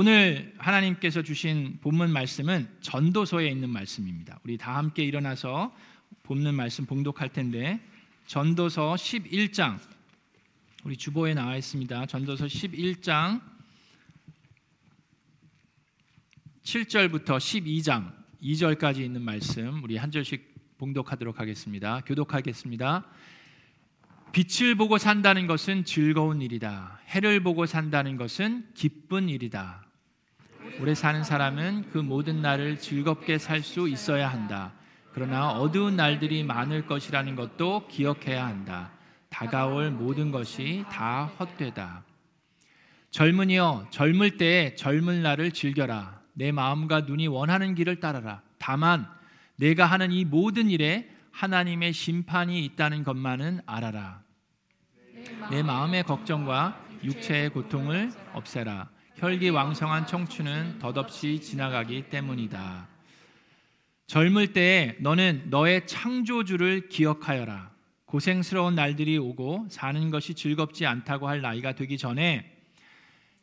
오늘 하나님께서 주신 본문 말씀은 전도서에 있는 말씀입니다. 우리 다 함께 일어나서 본문 말씀 봉독할 텐데 전도서 11장 우리 주보에 나와 있습니다. 전도서 11장 7절부터 12장 2절까지 있는 말씀 우리 한 절씩 봉독하도록 하겠습니다. 교독하겠습니다. 빛을 보고 산다는 것은 즐거운 일이다. 해를 보고 산다는 것은 기쁜 일이다. 오래 사는 사람은 그 모든 날을 즐겁게 살 수 있어야 한다. 그러나 어두운 날들이 많을 것이라는 것도 기억해야 한다. 다가올 모든 것이 다 헛되다. 젊은이여, 젊을 때에 젊을 날을 즐겨라. 내 마음과 눈이 원하는 길을 따라라. 다만 내가 하는 이 모든 일에 하나님의 심판이 있다는 것만은 알아라. 내 마음의 걱정과 육체의 고통을 없애라. 혈기 왕성한 청춘은 덧없이 지나가기 때문이다. 젊을 때에 너는 너의 창조주를 기억하여라. 고생스러운 날들이 오고 사는 것이 즐겁지 않다고 할 나이가 되기 전에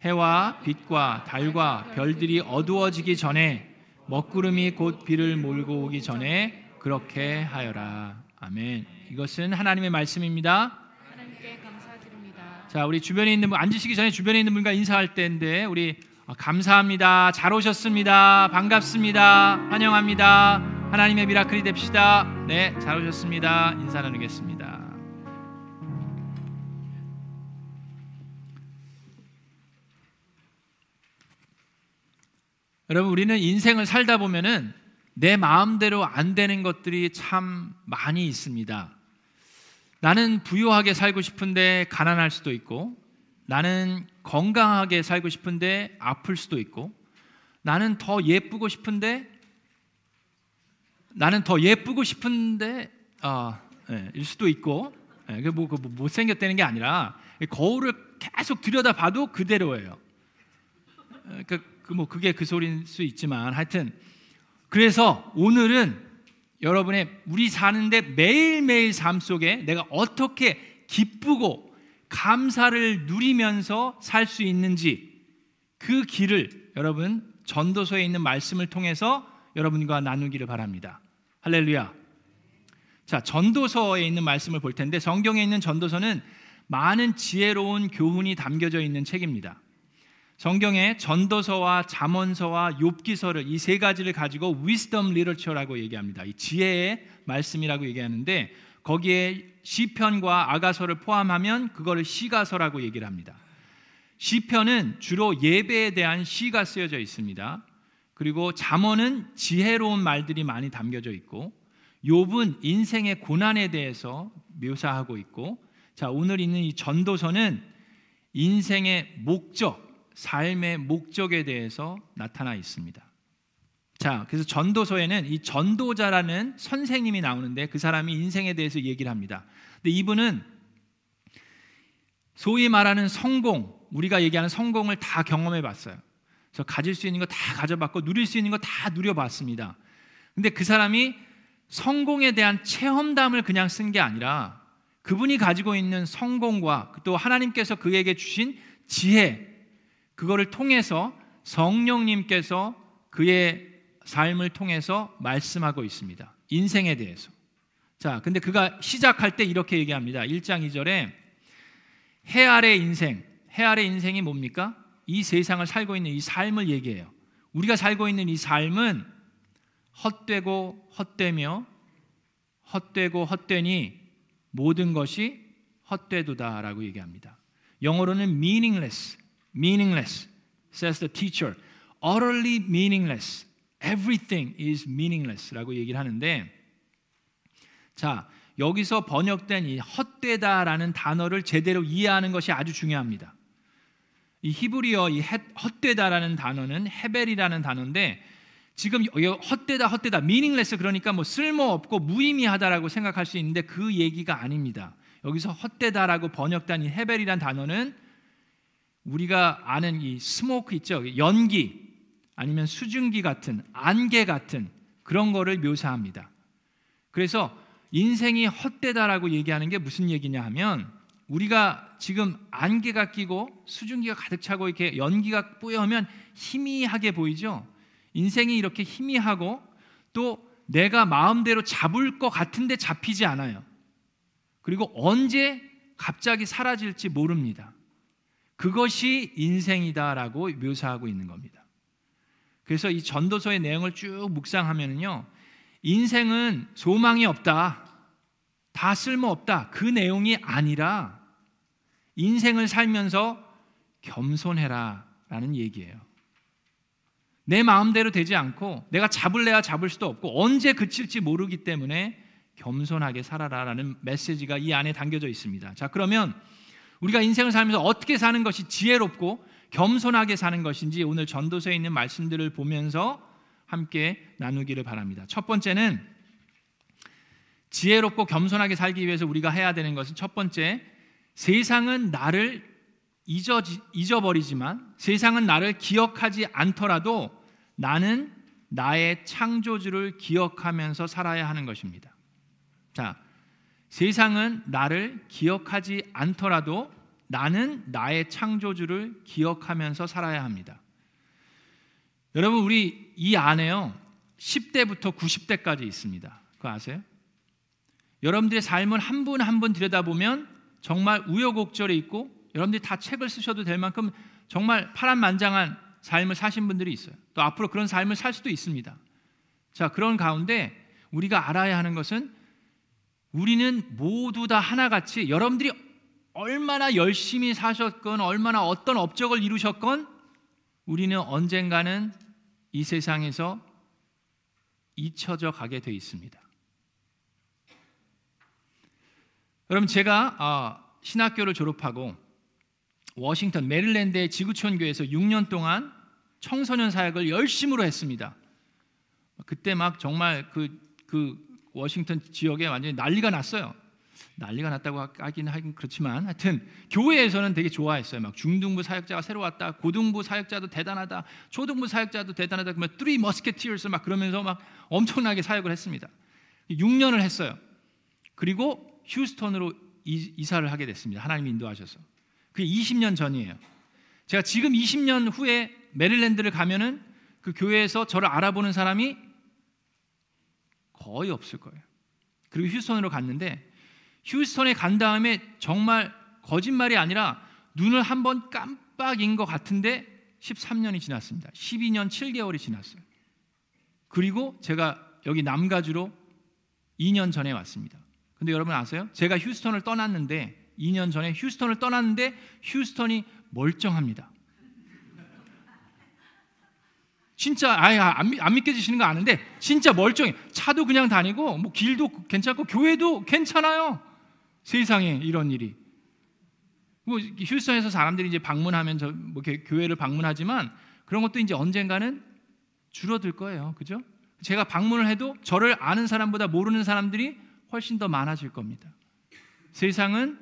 해와 빛과 달과 별들이 어두워지기 전에 먹구름이 곧 비를 몰고 오기 전에 그렇게 하여라. 아멘. 이것은 하나님의 말씀입니다. 하나님께 감사드립니다. 자, 우리 주변에 있는 분 앉으시기 전에 주변에 있는 분과 인사할 때인데 우리 아, 감사합니다. 잘 오셨습니다. 반갑습니다. 환영합니다. 하나님의 미라클이 됩시다. 네, 잘 오셨습니다. 인사 나누겠습니다. 여러분 우리는 인생을 살다 보면은 내 마음대로 안 되는 것들이 참 많이 있습니다. 나는 부유하게 살고 싶은데 가난할 수도 있고 나는 건강하게 살고 싶은데 아플 수도 있고 나는 더 예쁘고 싶은데 나는 더 예쁘고 싶은데 아, 예, 일 수도 있고 예, 뭐, 뭐 못생겼다는 게 아니라 거울을 계속 들여다봐도 그대로예요. 그러니까 그 뭐 그게 그 소리일 수 있지만 하여튼 그래서 오늘은 여러분의 우리 사는데 매일매일 삶 속에 내가 어떻게 기쁘고 감사를 누리면서 살 수 있는지 그 길을 여러분 전도서에 있는 말씀을 통해서 여러분과 나누기를 바랍니다. 할렐루야. 자, 전도서에 있는 말씀을 볼 텐데 성경에 있는 전도서는 많은 지혜로운 교훈이 담겨져 있는 책입니다. 성경에 전도서와 잠언서와 욥기서를 이 세 가지를 가지고 wisdom literature라고 얘기합니다. 이 지혜의 말씀이라고 얘기하는데 거기에 시편과 아가서를 포함하면 그거를 시가서라고 얘기를 합니다. 시편은 주로 예배에 대한 시가 쓰여져 있습니다. 그리고 잠언은 지혜로운 말들이 많이 담겨져 있고 욥은 인생의 고난에 대해서 묘사하고 있고 자 오늘 있는 이 전도서는 인생의 목적 삶의 목적에 대해서 나타나 있습니다. 자, 그래서 전도서에는 이 전도자라는 선생님이 나오는데 그 사람이 인생에 대해서 얘기를 합니다. 근데 이분은 소위 말하는 성공, 우리가 얘기하는 성공을 다 경험해 봤어요. 그래서 가질 수 있는 거 다 가져봤고 누릴 수 있는 거 다 누려봤습니다. 근데 그 사람이 성공에 대한 체험담을 그냥 쓴 게 아니라 그분이 가지고 있는 성공과 또 하나님께서 그에게 주신 지혜, 그거를 통해서 성령님께서 그의 삶을 통해서 말씀하고 있습니다. 인생에 대해서. 자, 근데 그가 시작할 때 이렇게 얘기합니다. 1장 2절에 해 아래 인생, 해 아래 인생이 뭡니까? 이 세상을 살고 있는 이 삶을 얘기해요. 우리가 살고 있는 이 삶은 헛되고 헛되며 헛되고 헛되니 모든 것이 헛되도다라고 얘기합니다. 영어로는 meaningless, meaningless, says the teacher. utterly meaningless. everything is meaningless라고 얘기를 하는데 자, 여기서 번역된 이 헛되다라는 단어를 제대로 이해하는 것이 아주 중요합니다. 이 히브리어 이 헛되다라는 단어는 헤벨이라는 단어인데 지금 헛되다 헛되다 meaningless 그러니까 뭐 쓸모없고 무의미하다라고 생각할 수 있는데 그 얘기가 아닙니다. 여기서 헛되다라고 번역된 이 헤벨이라는 단어는 우리가 아는 이 스모크 있죠. 연기 아니면 수증기 같은 안개 같은 그런 거를 묘사합니다. 그래서 인생이 헛되다라고 얘기하는 게 무슨 얘기냐 하면 우리가 지금 안개가 끼고 수증기가 가득 차고 이렇게 연기가 뿌여오면 희미하게 보이죠. 인생이 이렇게 희미하고 또 내가 마음대로 잡을 것 같은데 잡히지 않아요. 그리고 언제 갑자기 사라질지 모릅니다. 그것이 인생이다라고 묘사하고 있는 겁니다. 그래서 이 전도서의 내용을 쭉 묵상하면요. 인생은 소망이 없다. 다 쓸모 없다. 그 내용이 아니라 인생을 살면서 겸손해라 라는 얘기예요. 내 마음대로 되지 않고 내가 잡을래야 잡을 수도 없고 언제 그칠지 모르기 때문에 겸손하게 살아라 라는 메시지가 이 안에 담겨져 있습니다. 자, 그러면 우리가 인생을 살면서 어떻게 사는 것이 지혜롭고 겸손하게 사는 것인지 오늘 전도서에 있는 말씀들을 보면서 함께 나누기를 바랍니다. 첫 번째는 지혜롭고 겸손하게 살기 위해서 우리가 해야 되는 것은 첫 번째 세상은 나를 잊어, 잊어버리지만 세상은 나를 기억하지 않더라도 나는 나의 창조주를 기억하면서 살아야 하는 것입니다. 자, 세상은 나를 기억하지 않더라도 나는 나의 창조주를 기억하면서 살아야 합니다. 여러분, 우리 이 안에요. 10대부터 90대까지 있습니다. 그거 아세요? 여러분들의 삶을 한 분 한 분 들여다보면 정말 우여곡절에 있고 여러분들이 다 책을 쓰셔도 될 만큼 정말 파란만장한 삶을 사신 분들이 있어요. 또 앞으로 그런 삶을 살 수도 있습니다. 자, 그런 가운데 우리가 알아야 하는 것은 우리는 모두 다 하나같이 여러분들이 얼마나 열심히 사셨건 얼마나 어떤 업적을 이루셨건 우리는 언젠가는 이 세상에서 잊혀져 가게 돼 있습니다. 여러분 제가 아, 신학교를 졸업하고 워싱턴 메릴랜드의 지구촌 교회에서 6년 동안 청소년 사역을 열심으로 했습니다. 그때 막 정말 그, 그 워싱턴 지역에 완전히 난리가 났어요. 난리가 났다고 하긴 하긴 그렇지만 하여튼 교회에서는 되게 좋아했어요. 막 중등부 사역자가 새로 왔다, 고등부 사역자도 대단하다, 초등부 사역자도 대단하다. 그러면 three musketeers 막 그러면서 막 엄청나게 사역을 했습니다. 6년을 했어요. 그리고 휴스턴으로 이사를 하게 됐습니다. 하나님 인도하셔서. 그게 20년 전이에요. 제가 지금 20년 후에 메릴랜드를 가면은 그 교회에서 저를 알아보는 사람이 거의 없을 거예요. 그리고 휴스턴으로 갔는데 휴스턴에 간 다음에 정말 거짓말이 아니라 눈을 한 번 깜빡인 것 같은데 13년이 지났습니다. 12년 7개월이 지났어요. 그리고 제가 여기 남가주로 2년 전에 왔습니다. 근데 여러분 아세요? 제가 휴스턴을 떠났는데 2년 전에 휴스턴을 떠났는데 휴스턴이 멀쩡합니다. 진짜 아예 안, 안 믿겨지시는 거 아는데 진짜 멀쩡해. 차도 그냥 다니고 뭐 길도 괜찮고 교회도 괜찮아요. 세상에 이런 일이. 뭐 휴스턴에서 사람들이 이제 방문하면 저뭐 교회를 방문하지만 그런 것도 이제 언젠가는 줄어들 거예요. 그죠? 제가 방문을 해도 저를 아는 사람보다 모르는 사람들이 훨씬 더 많아질 겁니다. 세상은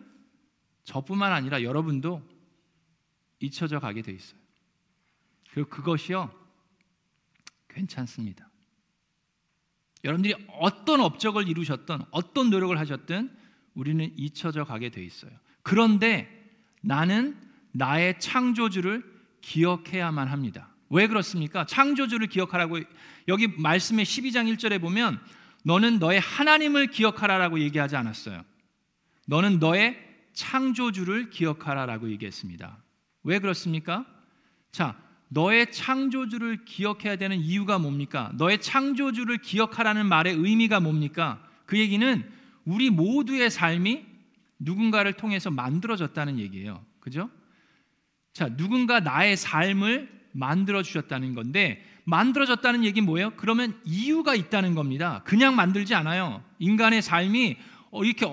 저뿐만 아니라 여러분도 잊혀져 가게 돼 있어요. 그리고 그것이요 괜찮습니다. 여러분들이 어떤 업적을 이루셨던 어떤 노력을 하셨든 우리는 잊혀져 가게 돼 있어요. 그런데 나는 나의 창조주를 기억해야만 합니다. 왜 그렇습니까? 창조주를 기억하라고 여기 말씀의 12장 1절에 보면 너는 너의 하나님을 기억하라라고 얘기하지 않았어요. 너는 너의 창조주를 기억하라라고 얘기했습니다. 왜 그렇습니까? 자, 너의 창조주를 기억해야 되는 이유가 뭡니까? 너의 창조주를 기억하라는 말의 의미가 뭡니까? 그 얘기는 우리 모두의 삶이 누군가를 통해서 만들어졌다는 얘기예요. 그죠? 자, 누군가 나의 삶을 만들어 주셨다는 건데 만들어졌다는 얘기 뭐예요? 그러면 이유가 있다는 겁니다. 그냥 만들지 않아요. 인간의 삶이 어, 이렇게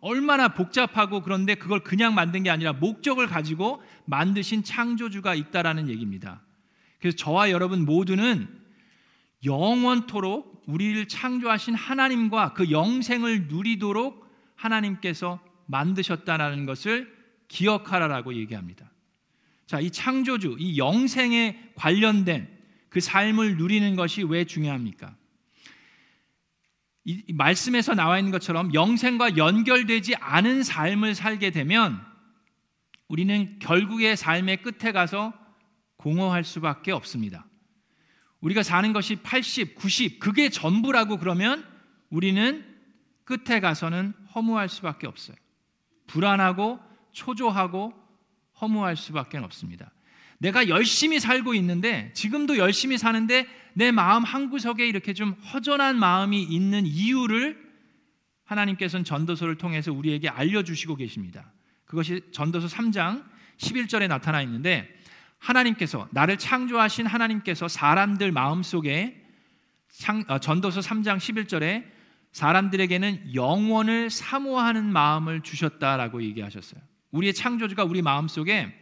얼마나 복잡하고 그런데 그걸 그냥 만든 게 아니라 목적을 가지고 만드신 창조주가 있다라는 얘기입니다. 그래서 저와 여러분 모두는 영원토록 우리를 창조하신 하나님과 그 영생을 누리도록 하나님께서 만드셨다라는 것을 기억하라라고 얘기합니다. 자, 이 창조주, 이 영생에 관련된 그 삶을 누리는 것이 왜 중요합니까? 이 말씀에서 나와 있는 것처럼 영생과 연결되지 않은 삶을 살게 되면 우리는 결국의 삶의 끝에 가서 공허할 수밖에 없습니다. 우리가 사는 것이 80, 90 그게 전부라고 그러면 우리는 끝에 가서는 허무할 수밖에 없어요. 불안하고 초조하고 허무할 수밖에 없습니다. 내가 열심히 살고 있는데 지금도 열심히 사는데 내 마음 한 구석에 이렇게 좀 허전한 마음이 있는 이유를 하나님께서는 전도서를 통해서 우리에게 알려 주시고 계십니다. 그것이 전도서 3장 11절에 나타나 있는데 하나님께서 나를 창조하신 하나님께서 사람들 마음속에 어, 전도서 3장 11절에 사람들에게는 영원을 사모하는 마음을 주셨다라고 얘기하셨어요. 우리의 창조주가 우리 마음속에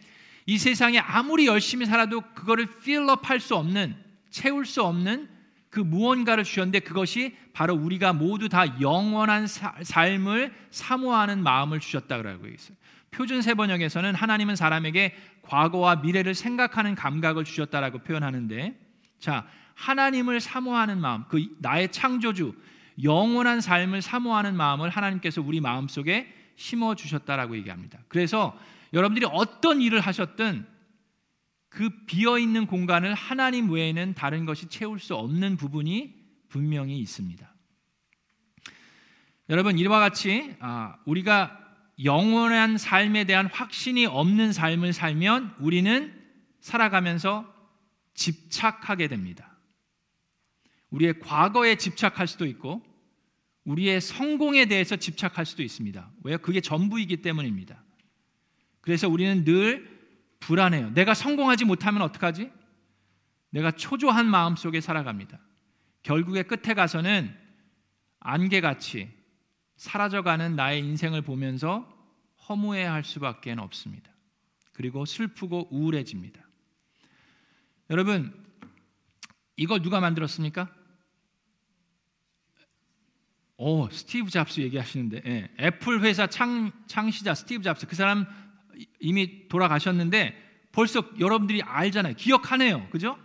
이 세상에 아무리 열심히 살아도 그거를 필업 할 수 없는 채울 수 없는 그 무언가를 주셨는데 그것이 바로 우리가 모두 다 영원한 사, 삶을 사모하는 마음을 주셨다 그러고 있어요. 표준 세번역에서는 하나님은 사람에게 과거와 미래를 생각하는 감각을 주셨다라고 표현하는데 자 하나님을 사모하는 마음 그 나의 창조주 영원한 삶을 사모하는 마음을 하나님께서 우리 마음 속에 심어 주셨다라고 얘기합니다. 그래서 여러분들이 어떤 일을 하셨든 그 비어 있는 공간을 하나님 외에는 다른 것이 채울 수 없는 부분이 분명히 있습니다. 여러분 이와 같이 아, 우리가 영원한 삶에 대한 확신이 없는 삶을 살면 우리는 살아가면서 집착하게 됩니다. 우리의 과거에 집착할 수도 있고 우리의 성공에 대해서 집착할 수도 있습니다. 왜요? 그게 전부이기 때문입니다. 그래서 우리는 늘 불안해요. 내가 성공하지 못하면 어떡하지? 내가 초조한 마음 속에 살아갑니다. 결국에 끝에 가서는 안개같이 사라져가는 나의 인생을 보면서 허무해할 수밖에 없습니다. 그리고 슬프고 우울해집니다. 여러분, 이걸 누가 만들었습니까? 오, 스티브 잡스 얘기하시는데, 예, 애플 회사 창, 창시자 스티브 잡스, 그 사람 이미 돌아가셨는데 벌써 여러분들이 알잖아요. 기억하네요. 그죠?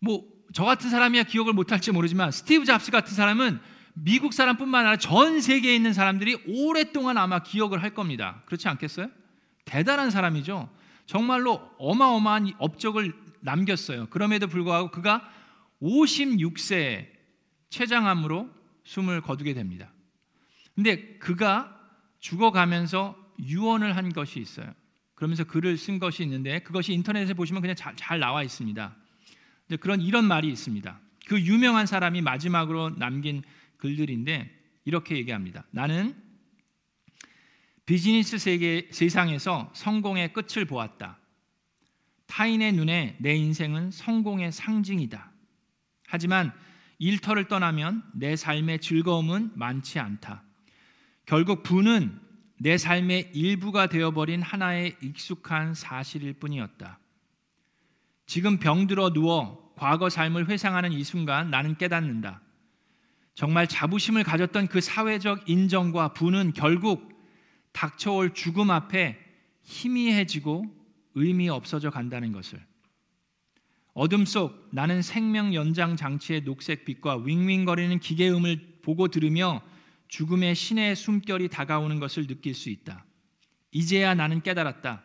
뭐 저 같은 사람이야 기억을 못할지 모르지만 스티브 잡스 같은 사람은 미국 사람뿐만 아니라 전 세계에 있는 사람들이 오랫동안 아마 기억을 할 겁니다. 그렇지 않겠어요? 대단한 사람이죠. 정말로 어마어마한 업적을 남겼어요. 그럼에도 불구하고 그가 56세에 췌장암으로 숨을 거두게 됩니다. 근데 그가 죽어가면서 유언을 한 것이 있어요. 그러면서 글을 쓴 것이 있는데 그것이 인터넷에 보시면 그냥 잘, 잘 나와 있습니다. 그런 이런 말이 있습니다. 그 유명한 사람이 마지막으로 남긴 글들인데 이렇게 얘기합니다. 나는 비즈니스 세계 세상에서 성공의 끝을 보았다. 타인의 눈에 내 인생은 성공의 상징이다. 하지만 일터를 떠나면 내 삶의 즐거움은 많지 않다. 결국 부는 내 삶의 일부가 되어버린 하나의 익숙한 사실일 뿐이었다. 지금 병들어 누워 과거 삶을 회상하는 이 순간 나는 깨닫는다. 정말 자부심을 가졌던 그 사회적 인정과 부는 결국 닥쳐올 죽음 앞에 희미해지고 의미 없어져 간다는 것을. 어둠 속 나는 생명 연장 장치의 녹색 빛과 윙윙거리는 기계음을 보고 들으며 죽음의 신의 숨결이 다가오는 것을 느낄 수 있다. 이제야 나는 깨달았다.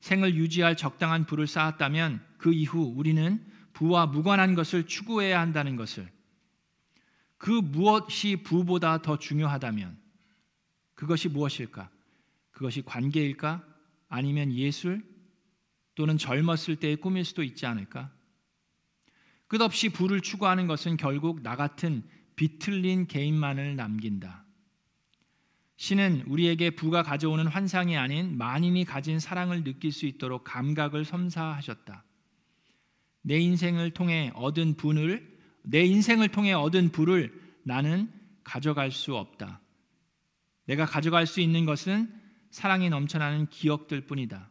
생을 유지할 적당한 부를 쌓았다면 그 이후 우리는 부와 무관한 것을 추구해야 한다는 것을 그 무엇이 부보다 더 중요하다면 그것이 무엇일까? 그것이 관계일까? 아니면 예술 또는 젊었을 때의 꿈일 수도 있지 않을까? 끝없이 부를 추구하는 것은 결국 나 같은 비틀린 개인만을 남긴다. 신은 우리에게 부가 가져오는 환상이 아닌 만인이 가진 사랑을 느낄 수 있도록 감각을 섬사하셨다. 내 인생을 통해 얻은 분을 내 인생을 통해 얻은 부를 나는 가져갈 수 없다. 내가 가져갈 수 있는 것은 사랑이 넘쳐나는 기억들 뿐이다.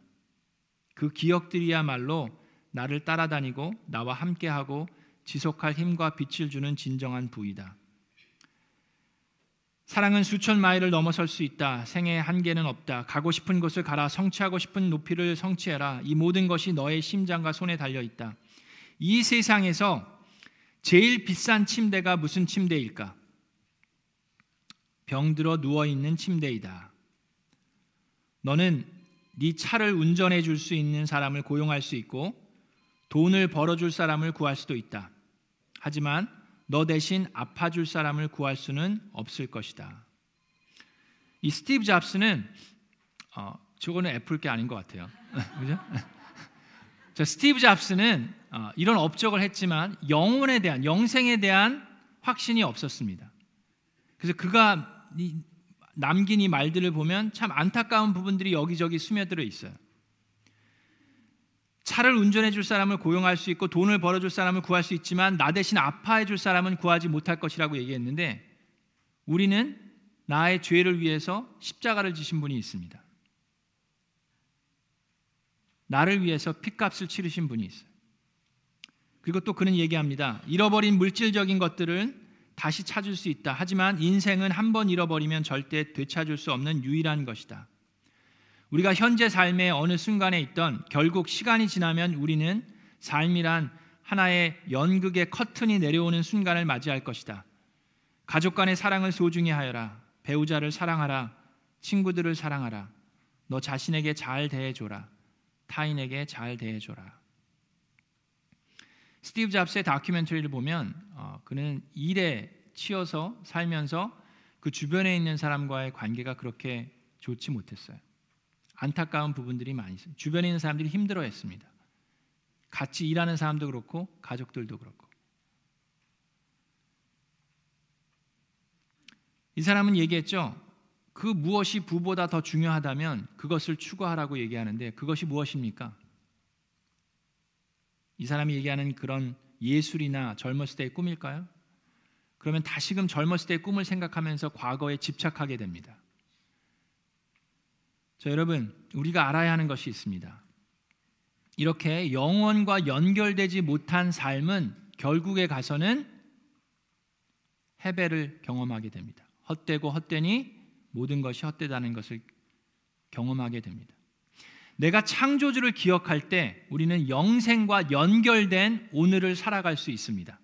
그 기억들이야말로 나를 따라다니고 나와 함께하고 지속할 힘과 빛을 주는 진정한 부이다. 사랑은 수천 마일을 넘어설 수 있다. 생의 한계는 없다. 가고 싶은 곳을 가라. 성취하고 싶은 높이를 성취해라. 이 모든 것이 너의 심장과 손에 달려 있다. 이 세상에서 제일 비싼 침대가 무슨 침대일까? 병들어 누워 있는 침대이다. 너는 네 차를 운전해 줄 수 있는 사람을 고용할 수 있고 돈을 벌어 줄 사람을 구할 수도 있다. 하지만 너 대신 아파 줄 사람을 구할 수는 없을 것이다. 이 스티브 잡스는 어, 저거는 애플 게 아닌 것 같아요. 그죠? 저 스티브 잡스는 어, 이런 업적을 했지만 영혼에 대한 영생에 대한 확신이 없었습니다. 그래서 그가 남긴 이 말들을 보면 참 안타까운 부분들이 여기저기 스며들어 있어요. 차를 운전해 줄 사람을 고용할 수 있고 돈을 벌어 줄 사람을 구할 수 있지만 나 대신 아파해 줄 사람은 구하지 못할 것이라고 얘기했는데 우리는 나의 죄를 위해서 십자가를 지신 분이 있습니다. 나를 위해서 핏값을 치르신 분이 있어요. 그리고 또 그는 얘기합니다. 잃어버린 물질적인 것들은 다시 찾을 수 있다. 하지만 인생은 한 번 잃어버리면 절대 되찾을 수 없는 유일한 것이다. 우리가 현재 삶의 어느 순간에 있던 결국 시간이 지나면 우리는 삶이란 하나의 연극의 커튼이 내려오는 순간을 맞이할 것이다. 가족 간의 사랑을 소중히 하여라. 배우자를 사랑하라. 친구들을 사랑하라. 너 자신에게 잘 대해줘라. 타인에게 잘 대해줘라. 스티브 잡스의 다큐멘터리를 보면 어, 그는 일에 치여서 살면서 그 주변에 있는 사람과의 관계가 그렇게 좋지 못했어요. 안타까운 부분들이 많이 있어요. 주변에 있는 사람들이 힘들어했습니다. 같이 일하는 사람도 그렇고 가족들도 그렇고. 이 사람은 얘기했죠. 그 무엇이 부보다 더 중요하다면 그것을 추구하라고 얘기하는데 그것이 무엇입니까? 이 사람이 얘기하는 그런 예술이나 젊었을 때의 꿈일까요? 그러면 다시금 젊었을 때의 꿈을 생각하면서 과거에 집착하게 됩니다. 자, 여러분, 우리가 알아야 하는 것이 있습니다. 이렇게 영원과 연결되지 못한 삶은 결국에 가서는 해배를 경험하게 됩니다. 헛되고 헛되니 모든 것이 헛되다는 것을 경험하게 됩니다. 내가 창조주를 기억할 때 우리는 영생과 연결된 오늘을 살아갈 수 있습니다.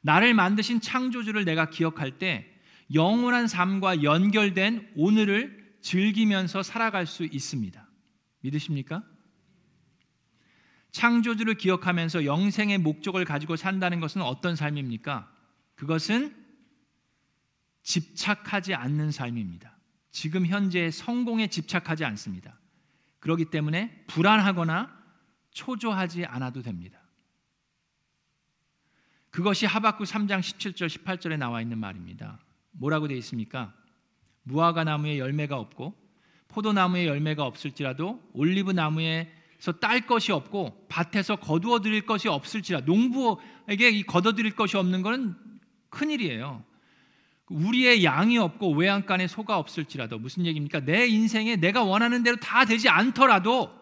나를 만드신 창조주를 내가 기억할 때 영원한 삶과 연결된 오늘을 즐기면서 살아갈 수 있습니다. 믿으십니까? 창조주를 기억하면서 영생의 목적을 가지고 산다는 것은 어떤 삶입니까? 그것은 집착하지 않는 삶입니다. 지금 현재의 성공에 집착하지 않습니다. 그렇기 때문에 불안하거나 초조하지 않아도 됩니다. 그것이 하박구 3장 17절 18절에 나와 있는 말입니다. 뭐라고 되어 있습니까? 무화과 나무에 열매가 없고 포도나무에 열매가 없을지라도 올리브 나무에서 딸 것이 없고 밭에서 거두어 드릴 것이 없을지라 농부에게 이 거둬 드릴 것이 없는 것은 큰일이에요. 우리의 양이 없고 외양간에 소가 없을지라도 무슨 얘기입니까? 내 인생에 내가 원하는 대로 다 되지 않더라도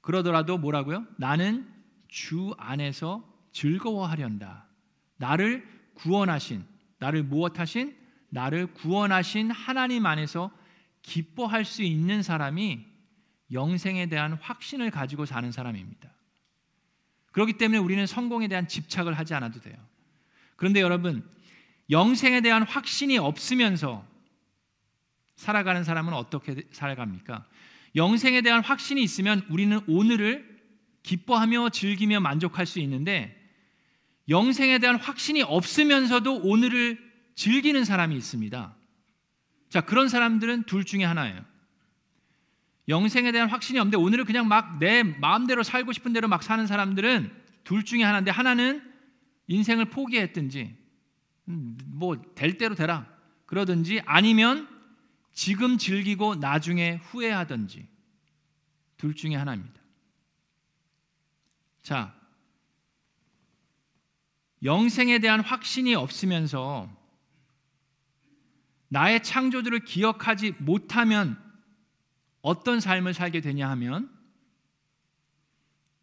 그러더라도 뭐라고요? 나는 주 안에서 즐거워하련다. 나를 구원하신 나를 무엇하신 나를 구원하신 하나님 안에서 기뻐할 수 있는 사람이 영생에 대한 확신을 가지고 사는 사람입니다. 그렇기 때문에 우리는 성공에 대한 집착을 하지 않아도 돼요. 그런데 여러분 영생에 대한 확신이 없으면서 살아가는 사람은 어떻게 살아갑니까? 영생에 대한 확신이 있으면 우리는 오늘을 기뻐하며 즐기며 만족할 수 있는데 영생에 대한 확신이 없으면서도 오늘을 즐기는 사람이 있습니다. 자, 그런 사람들은 둘 중에 하나예요. 영생에 대한 확신이 없는데 오늘을 그냥 막 내 마음대로 살고 싶은 대로 막 사는 사람들은 둘 중에 하나인데 하나는 인생을 포기했든지 음, 뭐 될 대로 되라 그러든지 아니면 지금 즐기고 나중에 후회하든지 둘 중에 하나입니다. 자, 영생에 대한 확신이 없으면서 나의 창조주를 기억하지 못하면 어떤 삶을 살게 되냐 하면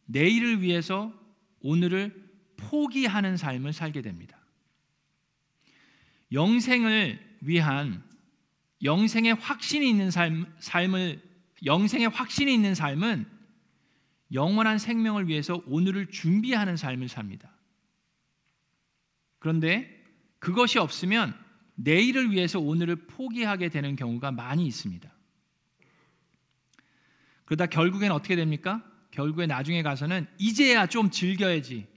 내일을 위해서 오늘을 포기하는 삶을 살게 됩니다. 영생을 위한 영생의 확신이 있는 삶, 삶을 영생의 확신이 있는 삶은 영원한 생명을 위해서 오늘을 준비하는 삶을 삽니다. 그런데 그것이 없으면 내일을 위해서 오늘을 포기하게 되는 경우가 많이 있습니다. 그러다 결국엔 어떻게 됩니까? 결국에 나중에 가서는 이제야 좀 즐겨야지.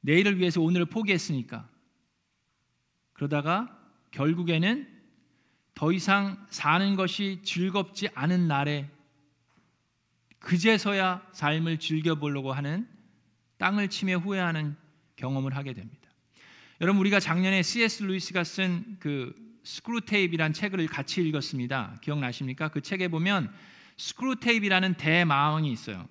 내일을 위해서 오늘을 포기했으니까. 그러다가 결국에는 더 이상 사는 것이 즐겁지 않은 날에 그제서야 삶을 즐겨보려고 하는 땅을 치며 후회하는 경험을 하게 됩니다. 여러분 우리가 작년에 C.S. 루이스가 쓴 그 스크루테이프라는 책을 같이 읽었습니다. 기억나십니까? 그 책에 보면 스크루테이프라는 대마왕이 있어요.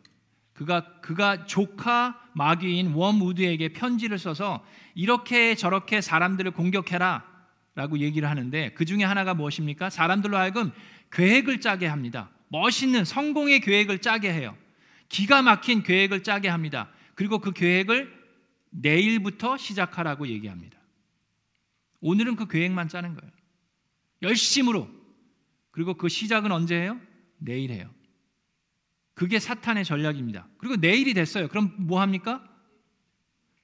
그가 그가 조카 마귀인 웜우드에게 편지를 써서 이렇게 저렇게 사람들을 공격해라라고 얘기를 하는데 그 중에 하나가 무엇입니까? 사람들로 하여금 계획을 짜게 합니다. 멋있는 성공의 계획을 짜게 해요. 기가 막힌 계획을 짜게 합니다. 그리고 그 계획을 내일부터 시작하라고 얘기합니다. 오늘은 그 계획만 짜는 거예요. 열심으로. 그리고 그 시작은 언제 해요? 내일 해요. 그게 사탄의 전략입니다. 그리고 내일이 됐어요. 그럼 뭐 합니까?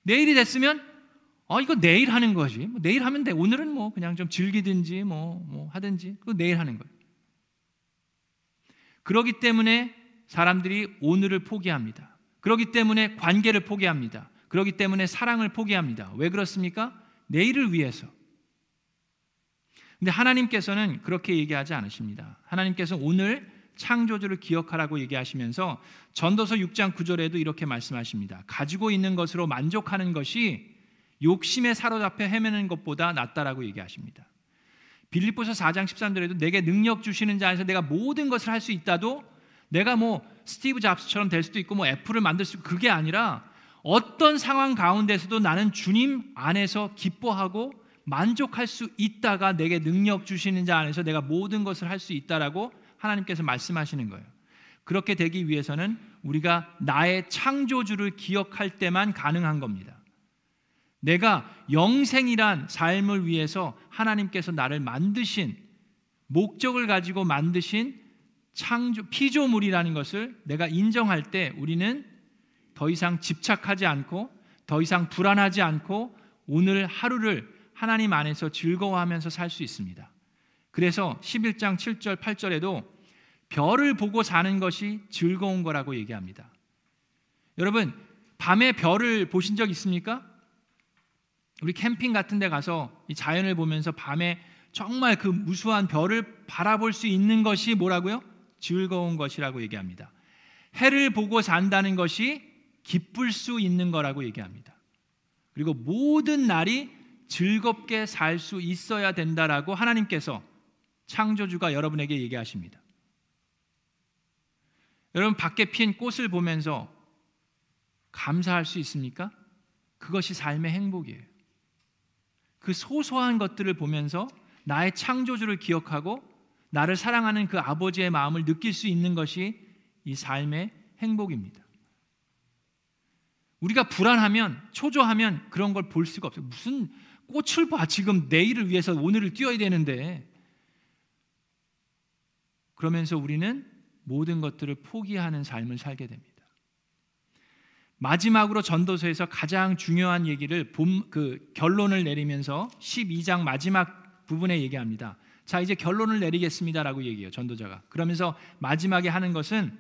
내일이 됐으면 아 이거 내일 하는 거지. 뭐 내일 하면 돼. 오늘은 뭐 그냥 좀 즐기든지 뭐, 뭐 하든지 그 내일 하는 거예요. 그러기 때문에 사람들이 오늘을 포기합니다. 그러기 때문에 관계를 포기합니다. 그러기 때문에 사랑을 포기합니다. 왜 그렇습니까? 내일을 위해서. 근데 하나님께서는 그렇게 얘기하지 않으십니다. 하나님께서 오늘 창조주를 기억하라고 얘기하시면서 전도서 6장 9절에도 이렇게 말씀하십니다. 가지고 있는 것으로 만족하는 것이 욕심에 사로잡혀 헤매는 것보다 낫다라고 얘기하십니다. 빌립보서 4장 13절에도 내게 능력 주시는 자 안에서 내가 모든 것을 할 수 있다도 내가 뭐 스티브 잡스처럼 될 수도 있고 뭐 애플을 만들 수 있고 그게 아니라 어떤 상황 가운데서도 나는 주님 안에서 기뻐하고 만족할 수 있다가 내게 능력 주시는 자 안에서 내가 모든 것을 할 수 있다라고 하나님께서 말씀하시는 거예요. 그렇게 되기 위해서는 우리가 나의 창조주를 기억할 때만 가능한 겁니다. 내가 영생이란 삶을 위해서 하나님께서 나를 만드신 목적을 가지고 만드신 창조 피조물이라는 것을 내가 인정할 때 우리는 더 이상 집착하지 않고 더 이상 불안하지 않고 오늘 하루를 하나님 안에서 즐거워하면서 살 수 있습니다. 그래서 11장 7절 8절에도 별을 보고 사는 것이 즐거운 거라고 얘기합니다. 여러분, 밤에 별을 보신 적 있습니까? 우리 캠핑 같은 데 가서 이 자연을 보면서 밤에 정말 그 무수한 별을 바라볼 수 있는 것이 뭐라고요? 즐거운 것이라고 얘기합니다. 해를 보고 산다는 것이 기쁠 수 있는 거라고 얘기합니다. 그리고 모든 날이 즐겁게 살 수 있어야 된다라고 하나님께서 창조주가 여러분에게 얘기하십니다. 여러분 밖에 핀 꽃을 보면서 감사할 수 있습니까? 그것이 삶의 행복이에요. 그 소소한 것들을 보면서 나의 창조주를 기억하고 나를 사랑하는 그 아버지의 마음을 느낄 수 있는 것이 이 삶의 행복입니다. 우리가 불안하면 초조하면 그런 걸 볼 수가 없어요. 무슨 꽃을 봐 지금 내일을 위해서 오늘을 뛰어야 되는데 그러면서 우리는 모든 것들을 포기하는 삶을 살게 됩니다. 마지막으로 전도서에서 가장 중요한 얘기를 본, 그 결론을 내리면서 12장 마지막 부분에 얘기합니다. 자, 이제 결론을 내리겠습니다라고 얘기해요. 전도자가. 그러면서 마지막에 하는 것은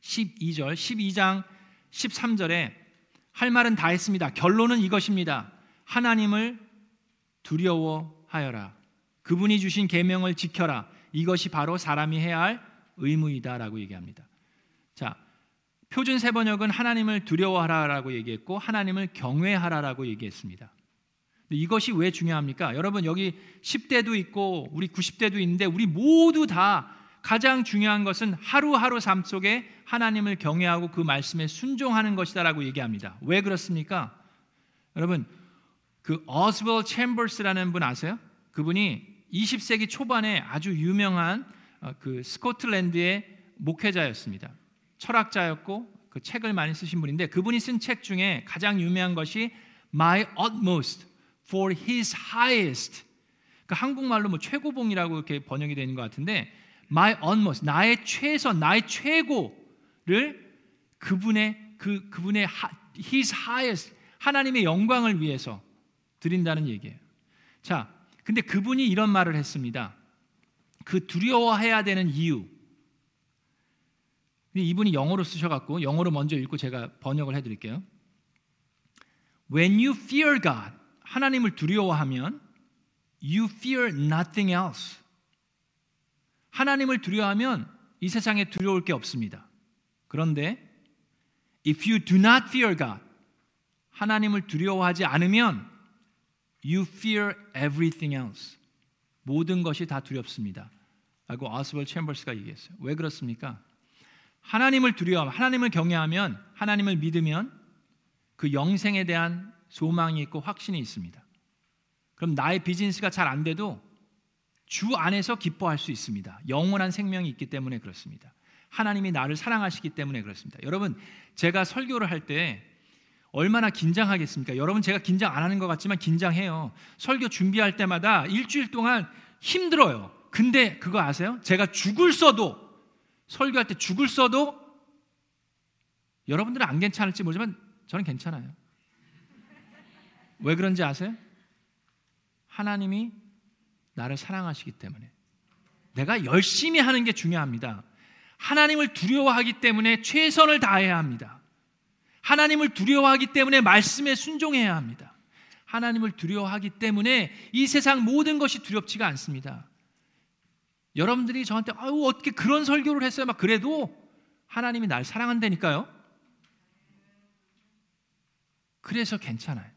12절, 12장 13절에 할 말은 다 했습니다. 결론은 이것입니다. 하나님을 두려워하여라. 그분이 주신 계명을 지켜라. 이것이 바로 사람이 해야 할 의무이다라고 얘기합니다. 자, 표준 세 번역은 하나님을 두려워하라라고 얘기했고 하나님을 경외하라라고 얘기했습니다. 이것이 왜 중요합니까? 여러분 여기 10대도 있고 우리 90대도 있는데 우리 모두 다 가장 중요한 것은 하루하루 삶 속에 하나님을 경외하고 그 말씀에 순종하는 것이다라고 얘기합니다. 왜 그렇습니까? 여러분 그 어스벌 챔버스라는 분 아세요? 그분이 20세기 초반에 아주 유명한 어, 그 스코틀랜드의 목회자였습니다. 철학자였고 그 책을 많이 쓰신 분인데 그분이 쓴 책 중에 가장 유명한 것이 My Utmost for His Highest. 그 한국말로 뭐 최고봉이라고 이렇게 번역이 되는 것 같은데 My Utmost 나의 최선, 나의 최고를 그분의 그 그분의 His Highest 하나님의 영광을 위해서 드린다는 얘기예요. 자, 그 근데 그분이 이런 말을 했습니다. 그 두려워해야 되는 이유. 이분이 영어로 쓰셔갖고 영어로 먼저 읽고 제가 번역을 해드릴게요. When you fear God, 하나님을 두려워하면 you fear nothing else. 하나님을 두려워하면 이 세상에 두려울 게 없습니다. 그런데 if you do not fear God, 하나님을 두려워하지 않으면 you fear everything else. 모든 것이 다 두렵습니다. 라고 아스벌 챔버스가 얘기했어요. 왜 그렇습니까? 하나님을 두려워하면 하나님을 경외하면 하나님을 믿으면 그 영생에 대한 소망이 있고 확신이 있습니다. 그럼 나의 비즈니스가 잘 안 돼도 주 안에서 기뻐할 수 있습니다. 영원한 생명이 있기 때문에 그렇습니다. 하나님이 나를 사랑하시기 때문에 그렇습니다. 여러분, 제가 설교를 할 때 얼마나 긴장하겠습니까? 여러분, 제가 긴장 안 하는 것 같지만 긴장해요. 설교 준비할 때마다 일주일 동안 힘들어요. 근데 그거 아세요? 제가 죽을 써도 설교할 때 죽을 써도 여러분들은 안 괜찮을지 모르지만 저는 괜찮아요. 왜 그런지 아세요? 하나님이 나를 사랑하시기 때문에 내가 열심히 하는 게 중요합니다. 하나님을 두려워하기 때문에 최선을 다해야 합니다. 하나님을 두려워하기 때문에 말씀에 순종해야 합니다. 하나님을 두려워하기 때문에 이 세상 모든 것이 두렵지가 않습니다. 여러분들이 저한테 아유 어떻게 그런 설교를 했어요? 막 그래도 하나님이 날 사랑한다니까요. 그래서 괜찮아요.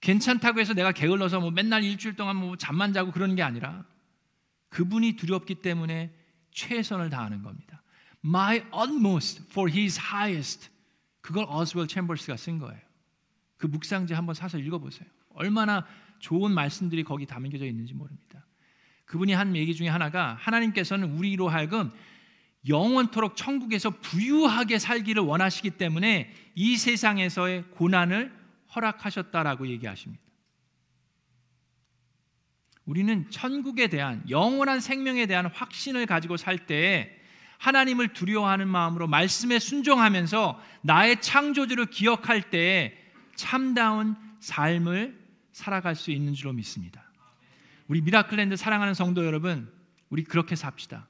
괜찮다고 해서 내가 게을러서 뭐 맨날 일주일 동안 뭐 잠만 자고 그러는 게 아니라 그분이 두렵기 때문에 최선을 다하는 겁니다. My utmost for his highest. 그걸 어스웰 챔버스가 쓴 거예요. 그 묵상지 한번 사서 읽어보세요. 얼마나 좋은 말씀들이 거기 담겨져 있는지 모릅니다. 그분이 한 얘기 중에 하나가 하나님께서는 우리로 하여금 영원토록 천국에서 부유하게 살기를 원하시기 때문에 이 세상에서의 고난을 허락하셨다라고 얘기하십니다. 우리는 천국에 대한 영원한 생명에 대한 확신을 가지고 살 때 하나님을 두려워하는 마음으로 말씀에 순종하면서 나의 창조주를 기억할 때 참다운 삶을 살아갈 수 있는 줄로 믿습니다. 우리 미라클랜드 사랑하는 성도 여러분, 우리 그렇게 삽시다.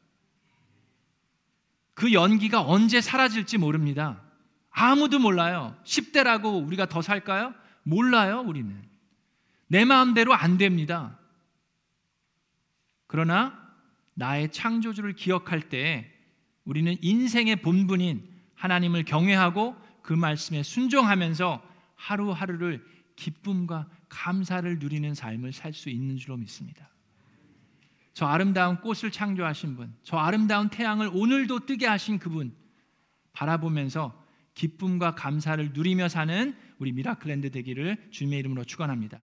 그 연기가 언제 사라질지 모릅니다. 아무도 몰라요. 10대라고 우리가 더 살까요? 몰라요, 우리는. 내 마음대로 안 됩니다. 그러나 나의 창조주를 기억할 때 우리는 인생의 본분인 하나님을 경외하고 그 말씀에 순종하면서 하루하루를 기쁨과 감사를 누리는 삶을 살 수 있는 줄로 믿습니다. 저 아름다운 꽃을 창조하신 분, 저 아름다운 태양을 오늘도 뜨게 하신 그분 바라보면서 기쁨과 감사를 누리며 사는 우리 미라클랜드 되기를 주님의 이름으로 축원합니다.